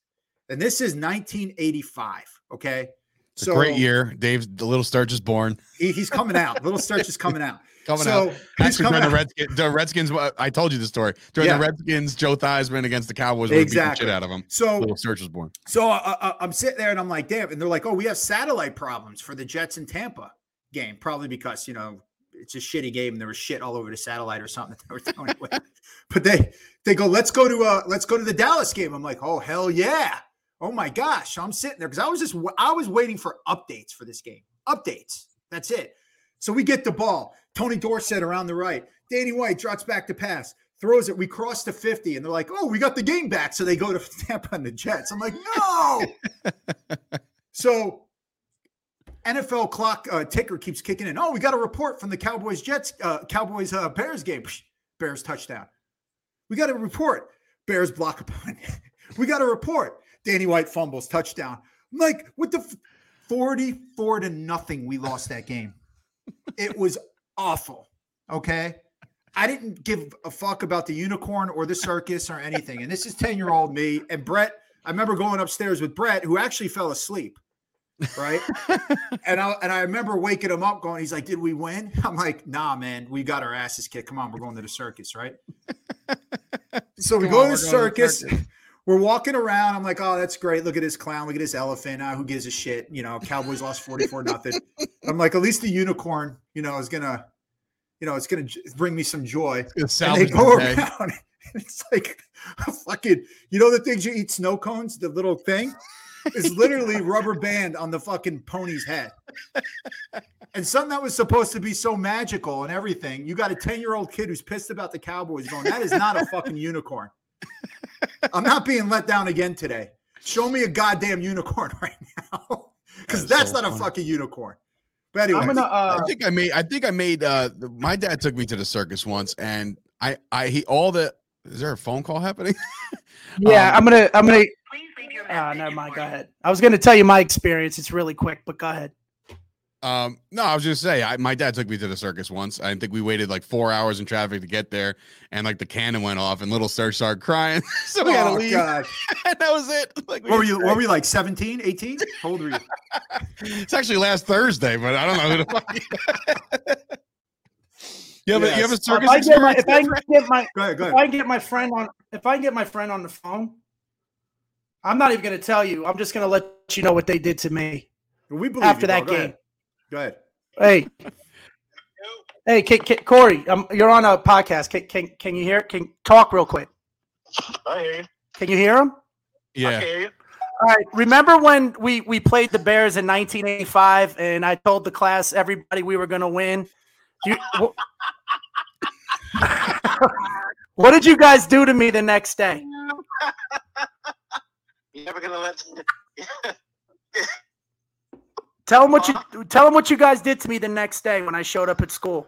And this is 1985. Okay. It's a great year. Dave, the little Sturge is born. He, he's coming out. little Sturge is coming out. Coming so out. he's Actually, coming during the out. Redskins, the Redskins, uh, I told you the story. During Yeah. the Redskins, Joe Theismann against the Cowboys, the Exactly. shit out of him. So Little Sturge was born. So uh, uh, I'm sitting there and I'm like, damn. And they're like, oh, we have satellite problems for the Jets and Tampa game, probably because you know it's a shitty game and there was shit all over the satellite or something that they were throwing away. But they they go, let's go to uh let's go to the Dallas game. I'm like, oh hell yeah. Oh my gosh. I'm sitting there because I was just I was waiting for updates for this game. Updates. That's it. So we get the ball. Tony Dorsett around the right. Danny White drops back to pass, throws it. We cross to 50, and they're like, oh, we got the game back. So they go to Tampa on the Jets. I'm like, no. so NFL clock uh, ticker keeps kicking in. Oh, we got a report from the Cowboys Jets, uh, Cowboys uh, Bears game. Bears touchdown. We got a report. Bears block a punt. we got a report. Danny White fumbles touchdown. Like, what the f- 44 to nothing? We lost that game. It was awful. Okay. I didn't give a fuck about the unicorn or the circus or anything. And this is 10 year old me. And Brett, I remember going upstairs with Brett, who actually fell asleep. Right. and I and I remember waking him up going, he's like, Did we win? I'm like, nah, man, we got our asses kicked. Come on, we're going to the circus, right? so we Come go on, to the we're to the circus. circus. We're walking around. I'm like, oh, that's great. Look at this clown. Look at this elephant. Ah, who gives a shit? You know, Cowboys lost 44 nothing. I'm like, at least the unicorn, you know, is gonna, you know, it's gonna bring me some joy. It's And they go the around. It's like fucking, you know, the things you eat snow cones, the little thing is literally rubber band on the fucking pony's head. And something that was supposed to be so magical and everything, you got a 10 year old kid who's pissed about the Cowboys going, that is not a fucking unicorn. I'm not being let down again today. Show me a goddamn unicorn right now. Because That is that's so not a fucking unicorn. But anyway, I'm gonna. Uh, I think I made. I think I made. Uh, the- my dad took me to the circus once, and I, I, he, all the. Is there a phone call happening? yeah, um, I'm gonna. I'm gonna. Please leave your Uh, never mind. Go ahead. I was gonna tell you my experience. It's really quick, but go ahead. Um, no, I was just say I, my dad took me to the circus once. I think we waited like four hours in traffic to get there, and like the cannon went off, and little Serge started crying, so we had to oh, leave, God. and that was it. Like, we What were you? to- What were you like 17, 18? How old were you? It's actually last Thursday, but I don't know who the fuck. you have a, you have a circus If I get my, if I get my, Go ahead. Go if. I get my friend on, if I can get my friend on the phone, I'm not even gonna tell you. I'm just gonna let you know what they did to me We believe after you, that Go game. ahead. Go ahead. Hey, hey, can, can, Corey, um, you're on a podcast. Can, can can you hear? Can talk real quick? I hear you. Can you hear him? Yeah, hear you. All right. Remember when we we played the Bears in 1985, and I told the class everybody we were going to win. You, what did you guys do to me the next day? You're never gonna let. Tell them what you tell them what you guys did to me the next day when I showed up at school.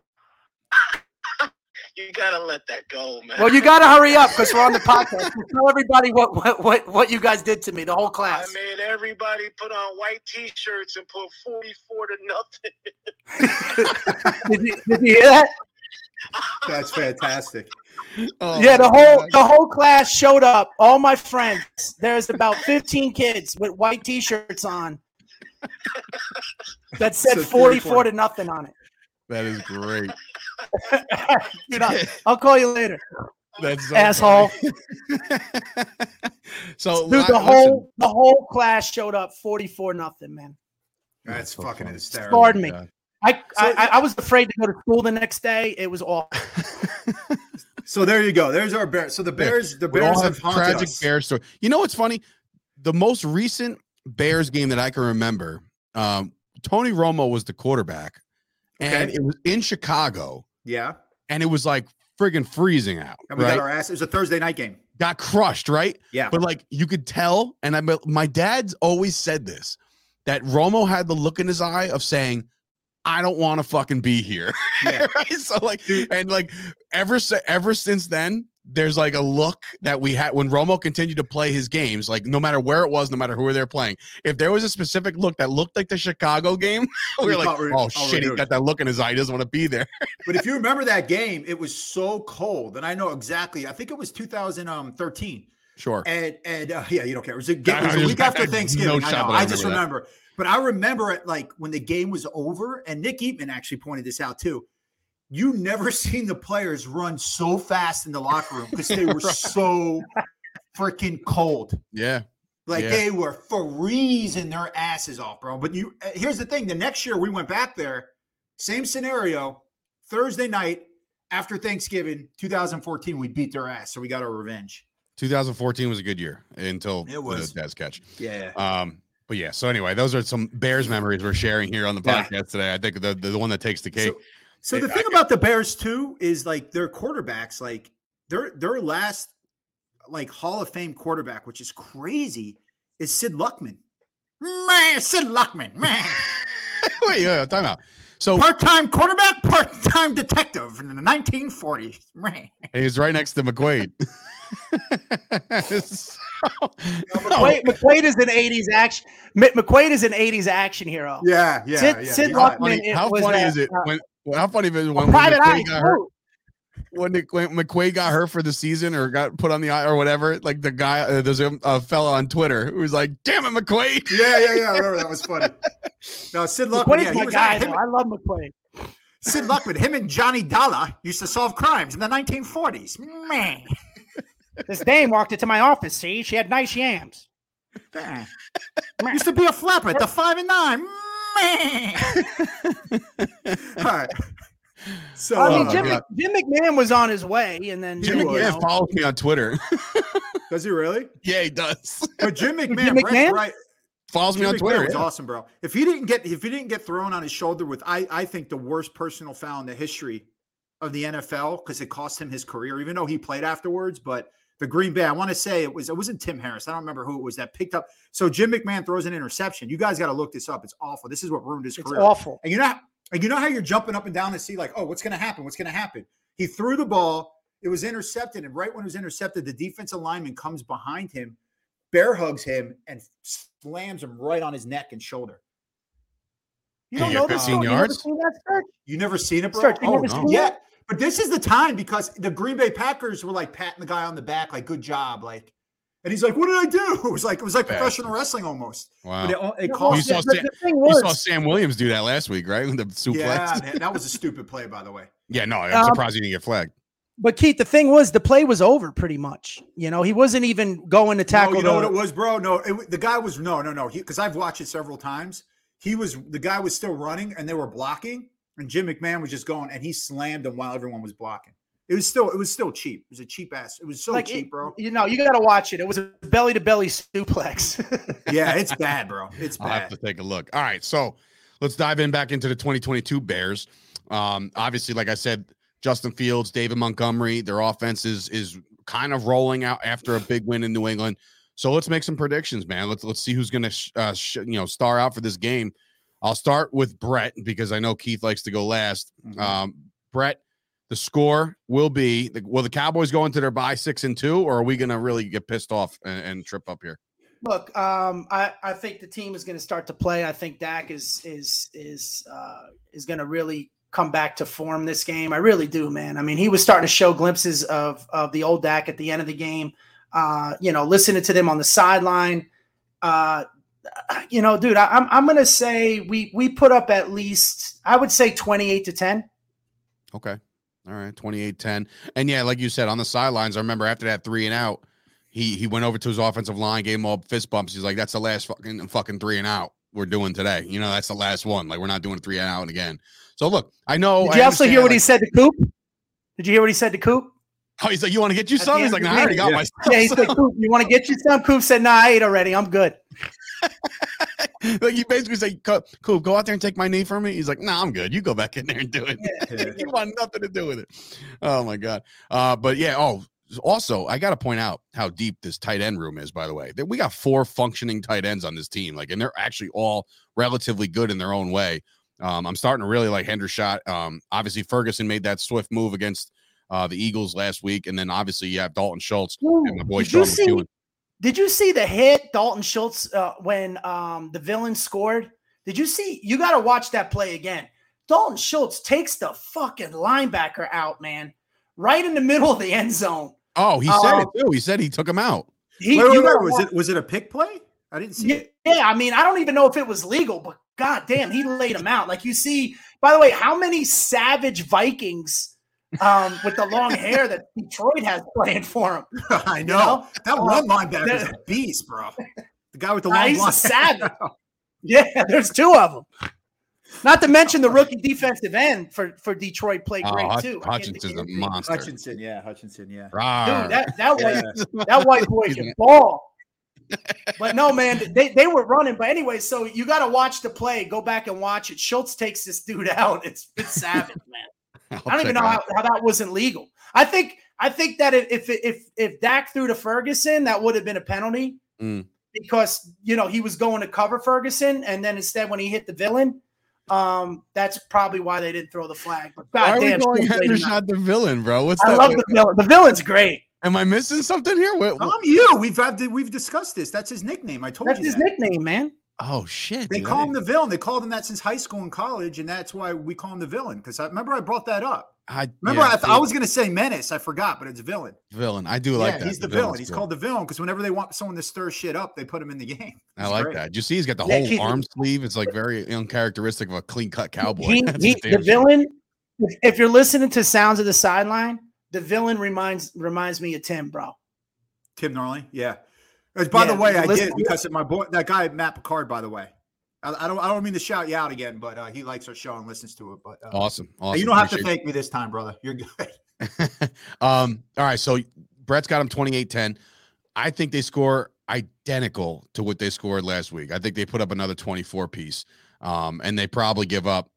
you gotta let that go, man. Well, you got to hurry up because we're on the podcast. Tell everybody what, what what what you guys did to me, the whole class. I made everybody put on white T-shirts and put forty-four to nothing. Did you, did you hear that? That's fantastic. Oh, yeah, the whole God. the whole class showed up. All my friends. There's about 15 kids with white t-shirts on that said So 44 to nothing on it. that is great. Dude, I'll, I'll call you later. That's so Asshole. so Dude, the li- whole the whole class showed up 44 nothing, man. That's so fucking funny. hysterical. Pardon me. God. I, So- I I- I was afraid to go to school the next day. It was awful. So there you go. There's our bear. So the Bears, the Bears all have have tragic us. bear story. You know what's funny? The most recent Bears game that I can remember, um, Tony Romo was the quarterback, and Okay. it was in Chicago, Yeah, and it was like friggin' freezing out. and we right? got our ass. It was a Thursday night game. got crushed, right? Yeah, But like you could tell, and I my dad's always said this that Romo had the look in his eye of saying, "I don't want to fucking be here." Yeah. right? So like, and like ever ever since then, there's like a look that we had when Romo continued to play his games. Like no matter where it was, no matter who they're playing, if there was a specific look that looked like the Chicago game, we We were like, "Oh shit, he got that look in his eye. He doesn't want to be there." but if you remember that game, it was so cold, and I know exactly. I think it was 2013. Sure. And and uh, yeah, you don't care. It was a, game, it was a week after had no Thanksgiving. I know. I just remember But I remember it like when the game was over, and Nick Eatman actually pointed this out too. You never seen the players run so fast in the locker room because they were Right. so freaking cold. Yeah. Like Yeah. they were freezing their asses off, bro. But you uh, here's the thing: the next year we went back there, same scenario. Thursday night after Thanksgiving, 2014, we beat their ass, so we got our revenge. 2014 was a good year until It was. the catch. Yeah. Um, but yeah, so anyway, those are some Bears memories we're sharing here on the Yeah. podcast today. I think the, the, one that takes the cake. So, so the I- thing about the Bears too is like their quarterbacks, like their their last like Hall of Fame quarterback, which is crazy, is Sid Luckman. Man, Sid Luckman, man, Wait, yeah, time out. So part-time quarterback, part-time detective in the 1940s. Man. he was right next to McQuaid. So- McQuaid, McQuaid is an '80s action. McQuaid is an '80s action hero. Yeah, yeah, Sid, yeah. Sid He's- Luckman. funny- how funny a- is it uh, when how funny is it when, when. McQuaid got hurt? when, McQuaid got hurt for the season or got put on the eye or whatever, like the guy, uh, there's a, a fella on Twitter who was like, "Damn it, McQuaid!" Yeah, yeah, yeah. I remember that was funny. No, Sid Luckman. Yeah, my guy. him. I love McQuaid. Sid Luckman. Him and Johnny Dollar used to solve crimes in the 1940s. Man, This dame walked into my office. See, she had nice yams. man. used to be a flapper at the five and nine. Man. All right. So I mean, Oh, Jim. Jim McMahon was on his way, and then Jim you know, follows me on Twitter. does he really? yeah, he does. But Jim McMahon, Jim McMahon? right. follows me on McMahon Twitter. was yeah. awesome, bro. If he didn't get if he didn't get thrown on his shoulder with I I think the worst personal foul in the history of the NFL because it cost him his career, even though he played afterwards. But the Green Bay, I want to say it was it wasn't Tim Harris. I don't remember who it was that picked up. So Jim McMahon throws an interception. You guys got to look this up. It's awful. This is what ruined his career. it's career. awful. And you know, and you know how you're jumping up and down to see like, oh, what's going to happen? What's going to happen? He threw the ball. It was intercepted, and right when it was intercepted, the defensive lineman comes behind him, bear hugs him, and slams him right on his neck and shoulder. You don't know this 15? You never seen that, Serge? You never seen it, bro? Serge, oh, never no. seen yeah. That? But this is the time because the Green Bay Packers were like patting the guy on the back, like "good job," like, and he's like, "What did I do?" It was like it was like Bad. professional wrestling almost. Wow. But it, it No, cost You saw the, Sam- thing You was, saw Sam Williams do that last week, right? The suplex. Yeah, Yeah, man, that was a stupid play, by the way. Yeah, no, I'm Um, surprised he didn't get flagged. but Keith, the thing was, the play was over pretty much. You know, he wasn't even going to tackle. No, you know the- what it was, bro? No, it, the guy was no, no, no. Because I've watched it several times. He was the guy was still running, and they were blocking, and Jim McMahon was just going, and he slammed him while everyone was blocking. It was still, it was still cheap. It was a cheap ass. It was so like cheap, it- bro. You know, you got to watch it. It was a belly to belly suplex. Yeah, it's bad, bro. It's bad. I'll have to take a look. All right, so let's dive in back into the 2022 Bears. Um, obviously, like I said, Justin Fields, David Montgomery, their offense is is kind of rolling out after a big win in New England. So let's make some predictions, man. Let's let's see who's going to sh- uh, sh- you know star out for this game. I'll start with Brett because I know Keith likes to go last. Mhm. Um, Brett, the score will be: Will the Cowboys go into their bye six and two, or are we going to really get pissed off and, and trip up here? Look, um, I, I think the team is going to start to play. I think Dak is is is uh, is going to really come back to form this game. I really do, man. I mean, he was starting to show glimpses of of the old Dak at the end of the game. Uh, you know, listening to them on the sideline. Uh, you know, dude, I, I'm I'm going to say we we put up at least I would say 28 to 10. Okay. All right. 28 10. And yeah, like you said, on the sidelines, I remember after that three and out, he he went over to his offensive line, gave him all fist bumps. He's like, that's the last fucking fucking three and out we're doing today. You know, that's the last one. Like, we're not doing three and out again. So look, I know. Did I you also hear what he said to Coop? Did you hear what he said to Coop? Oh, he's like, you want to get you At some? He's like, no, I already got yeah. myself. Yeah, he said, Coop, you want to get you some? Coop said, nah, I ate already. I'm good. like you basically say, cool, go out there and take my knee from me. He's like, nah, I'm good. You go back in there and do it. Yeah. you want nothing to do with it. Oh my god. Uh, but yeah. Oh, also, I got to point out how deep this tight end room is. By the way, we got four functioning tight ends on this team. Like, and they're actually all relatively good in their own way. Um, I'm starting to really like Hendershot. Um, obviously Ferguson made that swift move against uh, the Eagles last week, and then obviously you have Dalton Schultz and my boy Sean McKeon. Did you see the hit Dalton Schultz uh, when um, the villain scored? Did you see? You got to watch that play again. Dalton Schultz takes the fucking linebacker out, man, right in the middle of the end zone. Oh, he said Uh, it too. He said he took him out. He, Wait, wait, wait, was watch- it was it a pick play? I didn't see Yeah, it. yeah, I mean, I don't even know if it was legal, but god damn, he laid him out. Like you see, by the way, how many savage Vikings um, with the long hair that Detroit has playing for him? I know. know? That Uh, one linebacker is a beast, bro. The guy with the long he's a savage. Yeah, there's two of them. Not to mention the rookie defensive end for, for Detroit played Oh, great Hutch- too. I can't Hutchinson's a monster. Hutchinson, yeah, Hutchinson, yeah. Rawr. Dude, that that white that white boy can ball. But no, man, they, they were running. But anyway, so you got to watch the play. Go back and watch it. Schultz takes this dude out. It's it's savage, man. I'll I don't even know how, how that wasn't legal. I think I think that if if if if Dak threw to Ferguson, that would have been a penalty Mm. because you know he was going to cover Ferguson, and then instead when he hit the villain, um, that's probably why they didn't throw the flag. But Why are we goddamn, going Schultz head laid to him shot the villain, bro? What's I that? love the villain. The villain's great. Am I missing something here? What, what- Tom, you. We've had we've discussed this. That's his nickname. I told That's you his nickname, man. Oh shit! They dude, call him the villain. They called him that since high school and college, and that's why we call him the villain. Because I remember I brought that up. I Remember, yeah, I, th- I was going to say menace. I forgot, but it's villain. villain. I do like that. he's the, villain's villain. He's cool. called the villain because whenever they want someone to stir shit up, they put him in the game. I like great. that. You see, he's got the Yeah, whole he- arm sleeve. It's like very uncharacteristic of a clean cut cowboy. He- he- the villain. If, if you're listening to sounds of the sideline, the villain reminds reminds me of Tim, bro. Tim Norley. Yeah. As by the way, I did because of my boy, that guy Matt Picard. By the way, I, I don't I don't mean to shout you out again, but uh, he likes our show and listens to it. But uh, Awesome. Awesome. you don't have to Appreciate thank me this time, brother. You're good. um. All right. So Brett's got him 28-10. I think they score identical to what they scored last week. I think they put up another 24 piece. Um, and they probably give up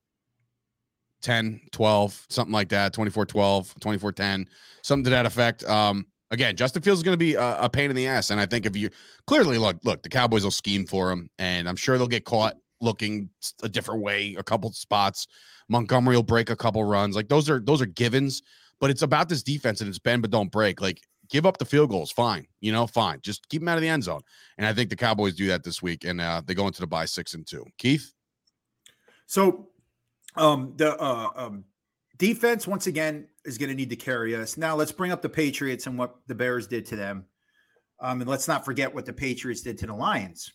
10, 12, something like that, 24 12, 24 10, something to that effect. Um, again, Justin Fields is going to be a, a pain in the ass. And I think if you clearly look, look, the Cowboys will scheme for him, and I'm sure they'll get caught looking a different way, a couple spots. Montgomery will break a couple runs. Like those are those are givens, but it's about this defense and it's bend but don't break. Like give up the field goals, fine, you know, fine. Just keep them out of the end zone. And I think the Cowboys do that this week, and uh, they go into the bye six and two. Keith, So, um, the uh, um, defense once again is going to need to carry us. Now, let's bring up the Patriots and what the Bears did to them, um, and let's not forget what the Patriots did to the Lions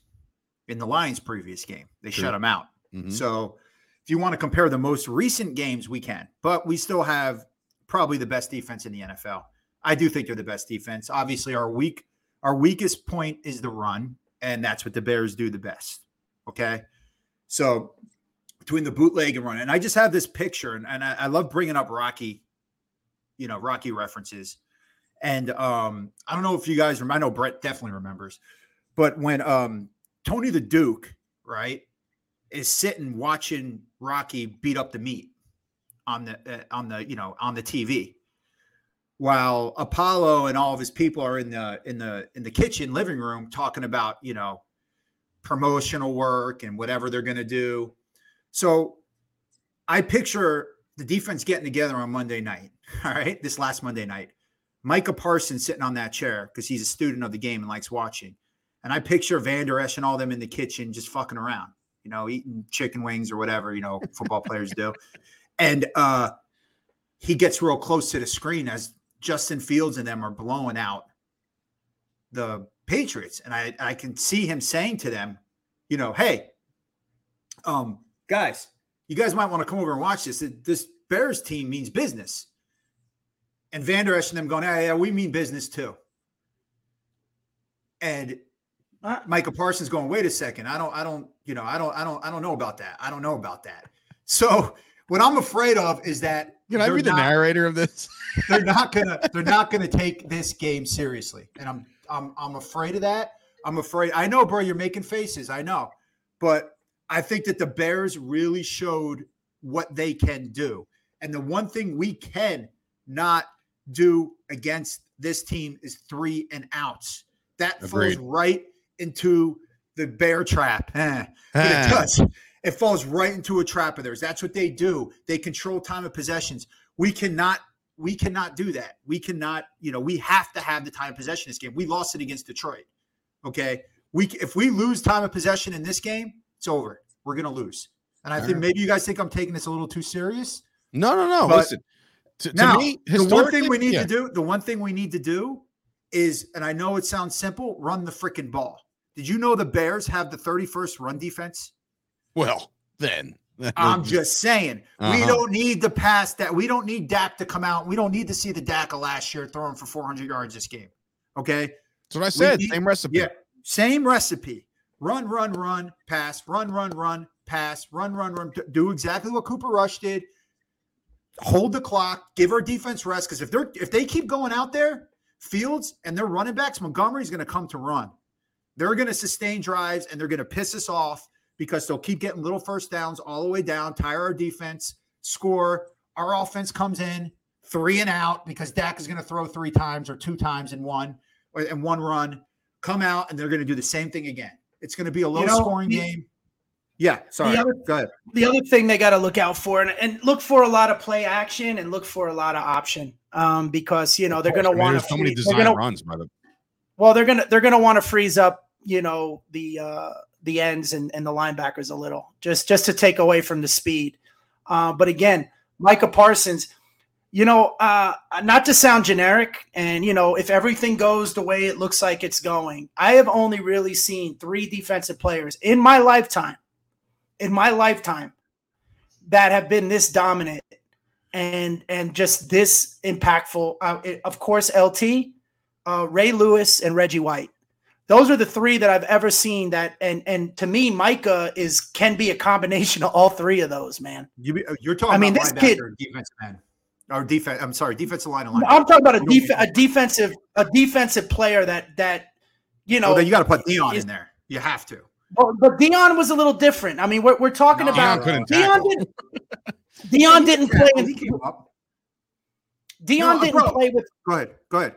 in the Lions' previous game. They True. shut them out. Mhm. So, if you want to compare the most recent games, we can, but we still have probably the best defense in the NFL. I do think they're the best defense. Obviously, our weak, our weakest point is the run, and that's what the Bears do the best. Okay, so between the bootleg and run, and I just have this picture, and, and I, I love bringing up Rocky, you know, Rocky references, and um, I don't know if you guys remember. I know Brett definitely remembers, but when um Tony the Duke, right, is sitting watching Rocky beat up the meat on the uh, on the you know on the TV, while Apollo and all of his people are in the in the in the kitchen living room talking about you know promotional work and whatever they're going to do. So I picture the defense getting together on Monday night. All right, this last Monday night, Micah Parsons sitting on that chair because he's a student of the game and likes watching. And I picture Vander Esch and all them in the kitchen just fucking around, you know, eating chicken wings or whatever, you know, football players do. And uh he gets real close to the screen as Justin Fields and them are blowing out the Patriots. And I, I can see him saying to them, you know, hey, um, guys, you guys might want to come over and watch this. This Bears team means business. And Vander Esch and them going, yeah, yeah, we mean business too. And Uh, Michael Parsons going, wait a second, I don't, I don't, you know, I don't, I don't, I don't know about that. I don't know about that. So what I'm afraid of is that can I be the not- narrator of this? they're not gonna they're not gonna take this game seriously and i'm i'm i'm afraid of that i'm afraid i know bro you're making faces i know but i think that the bears really showed what they can do and the one thing we can not do against this team is three and outs that Agreed. falls right into the bear trap Eh, it does. It falls right into a trap of theirs. That's what they do. They control time of possessions. We cannot, we cannot do that. We cannot, you know, we have to have the time of possession in this game. We lost it against Detroit. Okay. We if we lose time of possession in this game, it's over. We're gonna lose. And I All think right. maybe you guys think I'm taking this a little too serious. No, no, no. But- Listen, to, to Now, me, the one thing we need yeah. to do, the one thing we need to do is, and I know it sounds simple, run the freaking ball. Did you know the Bears have the 31st run defense? Well, then I'm just saying, we Uh-huh. don't need the pass that we don't need Dak to come out. We don't need to see the Dak of last year throwing for 400 yards this game. Okay. That's what I said. need- Same recipe. Yeah. Same recipe. Run, run, run, pass, run, run, run, pass, run, run, run. Do exactly what Cooper Rush did. Hold the clock, give our defense rest. Because if they're if they keep going out there, Fields and their running backs, Montgomery's going to come to run. They're going to sustain drives and they're going to piss us off because they'll keep getting little first downs all the way down, tire our defense, score. Our offense comes in three and out because Dak is going to throw three times or two times in one or in one run. Come out and they're going to do the same thing again. It's going to be a low know, scoring game. Yeah, sorry. other- Go ahead. the other thing they got to look out for and, and look for a lot of play action and look for a lot of option um, because you know they're going to want so many to design gonna, runs by the well they're going to they're going to want to freeze up you know the uh, the ends and, and the linebackers a little just just to take away from the speed uh, but again Micah Parsons you know uh, not to sound generic and you know if everything goes the way it looks like it's going I have only really seen three defensive players in my lifetime in my lifetime that have been this dominant and and just this impactful. Uh, it- of course, LT, uh, Ray Lewis, and Reggie White. Those are the three that I've ever seen. That and and to me, Micah is can be a combination of all three of those. Man, You, uh, you're talking I mean, about this kid- defensive end. Or defense. I'm sorry, defensive line linebacker. I'm talking about a, def- a defensive a defensive player that that you know. Oh, then you got to put Deion is- in there. You have to. But, but Deion was a little different. I mean, we're, we're talking No, about Deion Deion didn't. Deion didn't play. With- he came up. Deion No, didn't bro. play with Go ahead. Go ahead.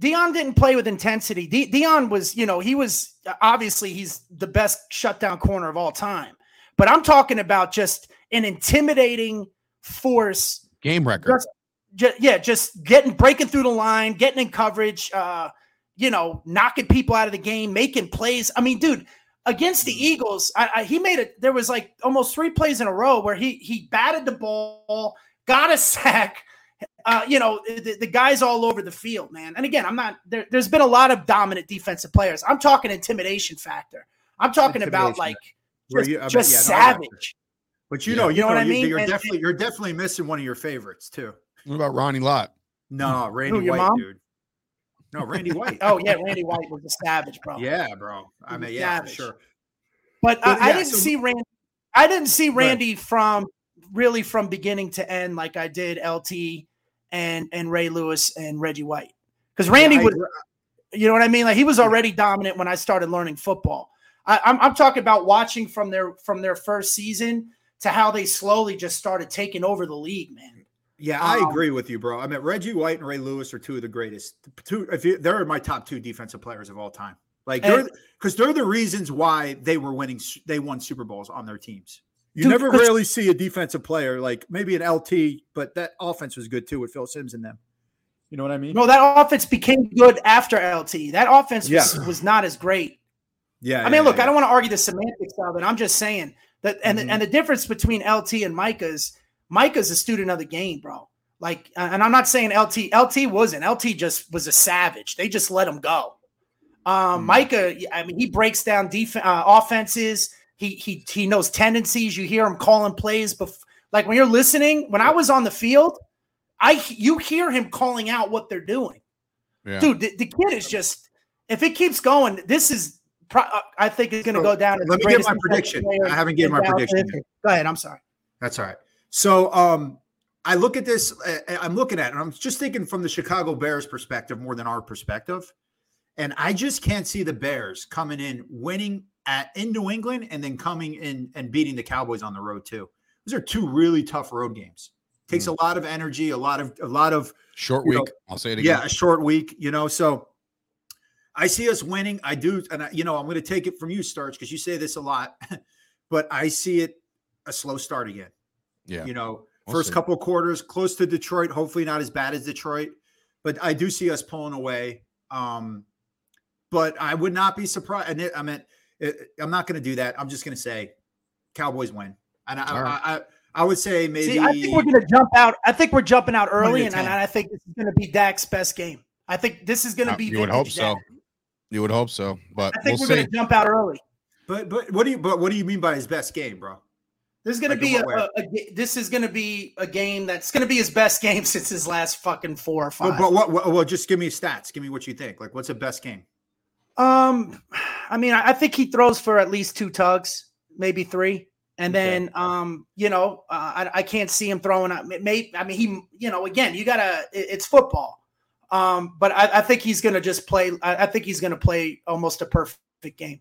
Deion didn't play with intensity. De- Deion was, you know, he was obviously he's the best shutdown corner of all time. But I'm talking about just an intimidating force. game record. Just, ju- yeah, just getting breaking through the line, getting in coverage, uh, you know, knocking people out of the game, making plays. I mean, dude, against the Eagles, I, I, he made it. There was like almost three plays in a row where he he batted the ball, got a sack. Uh, you know, the, the guys all over the field, man. And again, I'm not there. There's been a lot of dominant defensive players. I'm talking intimidation factor. I'm talking about like Where just, you- I mean, just yeah, no, I got you. savage. But you Yeah. know, you, You know know, what I you, mean? You're And- definitely you're definitely missing one of your favorites too. What about Ronnie Lott? No, Randy your White, mom? dude. No, Randy White. Oh yeah, Randy White was a savage, bro. yeah, bro. I mean, yeah, for sure. But, But, I, I didn't so- see Randy. I didn't see. Randy from really from beginning to end like I did LT and and Ray Lewis and Reggie White. Because Randy Yeah, you know what I mean? Like he was already dominant when I started learning football. I, I'm I'm talking about watching from their from their first season to how they slowly just started taking over the league, man. Yeah, I Um, agree with you, bro. I mean, Reggie White and Ray Lewis are two of the greatest. Two, if you, they're my top two defensive players of all time. Like they're because they're the reasons why they were winning. They won Super Bowls on their teams. You Dude, never really see a defensive player like maybe an LT, but that offense was good too with Phil Simms and them. You know what I mean? No, that offense became good after LT. That offense was, Yeah. was not as great. Yeah. I mean, look, I don't want to argue the semantics of it. I'm just saying that, and Mhm. and the difference between LT and Micah's, Micah's a student of the game, bro. Like, and I'm not saying LT. LT wasn't. LT just was a savage. They just let him go. Um, Mhm. Micah, I mean, he breaks down def- uh, offenses. He he he knows tendencies. You hear him calling plays, bef- like when you're listening. When I was on the field, I you hear him calling out what they're doing Yeah. dude, the, the kid is just. If it keeps going, this is. Pro, uh, I think it's going to So, go down. let me give my prediction. I haven't given my prediction. Go ahead. I'm sorry. That's all right. So um I look at this, uh, I'm looking at it, and I'm just thinking from the Chicago Bears perspective more than our perspective. And I just can't see the Bears coming in winning at in New England and then coming in and beating the Cowboys on the road too. Those are two really tough road games. Takes a lot of energy, a lot of a lot of Short You know, week. I'll say it again. yeah, a short week, you know. So I see us winning. I do, and I, you know, I'm going to take it from you, Starch, because you say this a lot, but I see it a slow start again. Yeah. You know, We'll first see. couple of quarters close to Detroit, hopefully not as bad as Detroit, but I do see us pulling away. Um, but I would not be surprised. And it, I mean, it, I'm not going to do that. I'm just going to say Cowboys win, and I, All right. I, I, I would say maybe. See, I think we're going to jump out. I think we're jumping out early, and, and I think this is going to be Dak's best game. I think this is going to be. you would hope vintage so. You would hope so, but I think we'll we're going to jump out early. But but what do you but what do you mean by his best game, bro? This is gonna in be a, a, a this is going to be a game that's going to be his best game since his last fucking four or five. but what, what well just give me stats. Give me what you think. Like what's the best game? Um, I mean, I I think he throws for at least two tugs, maybe three, and Okay. then um, you know, uh, I, I can't see him throwing out. May, I mean, he, you know, again, you gotta. it- it's football. Um, but I, I think he's gonna just play. I, I think he's gonna play almost a perfect game.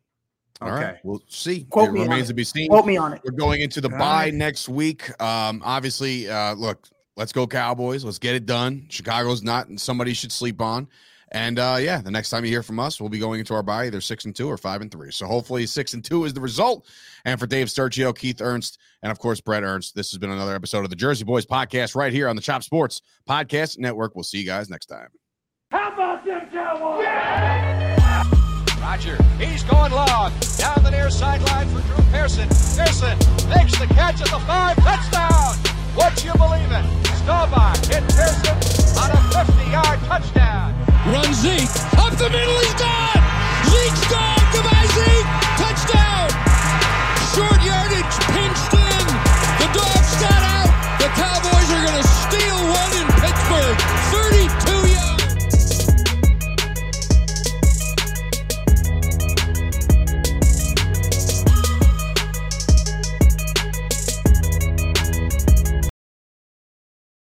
All right, Okay. we'll see. Quote it me on remains it. to be seen. Quote me on it. We're going into the All bye right. next week. Um, obviously, uh, look, let's go Cowboys. Let's get it done. Chicago's not somebody should sleep on. And uh, yeah, the next time you hear from us, we'll be going into our bye either six and two or five and three. So hopefully six and two is the result. And for Dave Sturchio, Keith Ernst, and of course Brett Ernst, this has been another episode of the Jersey Boyz podcast right here on the Chop Sports Podcast Network. We'll see you guys next time. How about them Cowboys? Roger, he's going long. Down the near sideline for Drew Pearson. Pearson makes the catch at the five. Touchdown! What you believe in? Staubach hit Pearson on a 50-yard touchdown. Run Zeke. Up the middle, he's gone! Zeke's gone! Goodbye, Zeke! Touchdown! Short yardage pinched in. The dogs got out. The Cowboys are going to steal.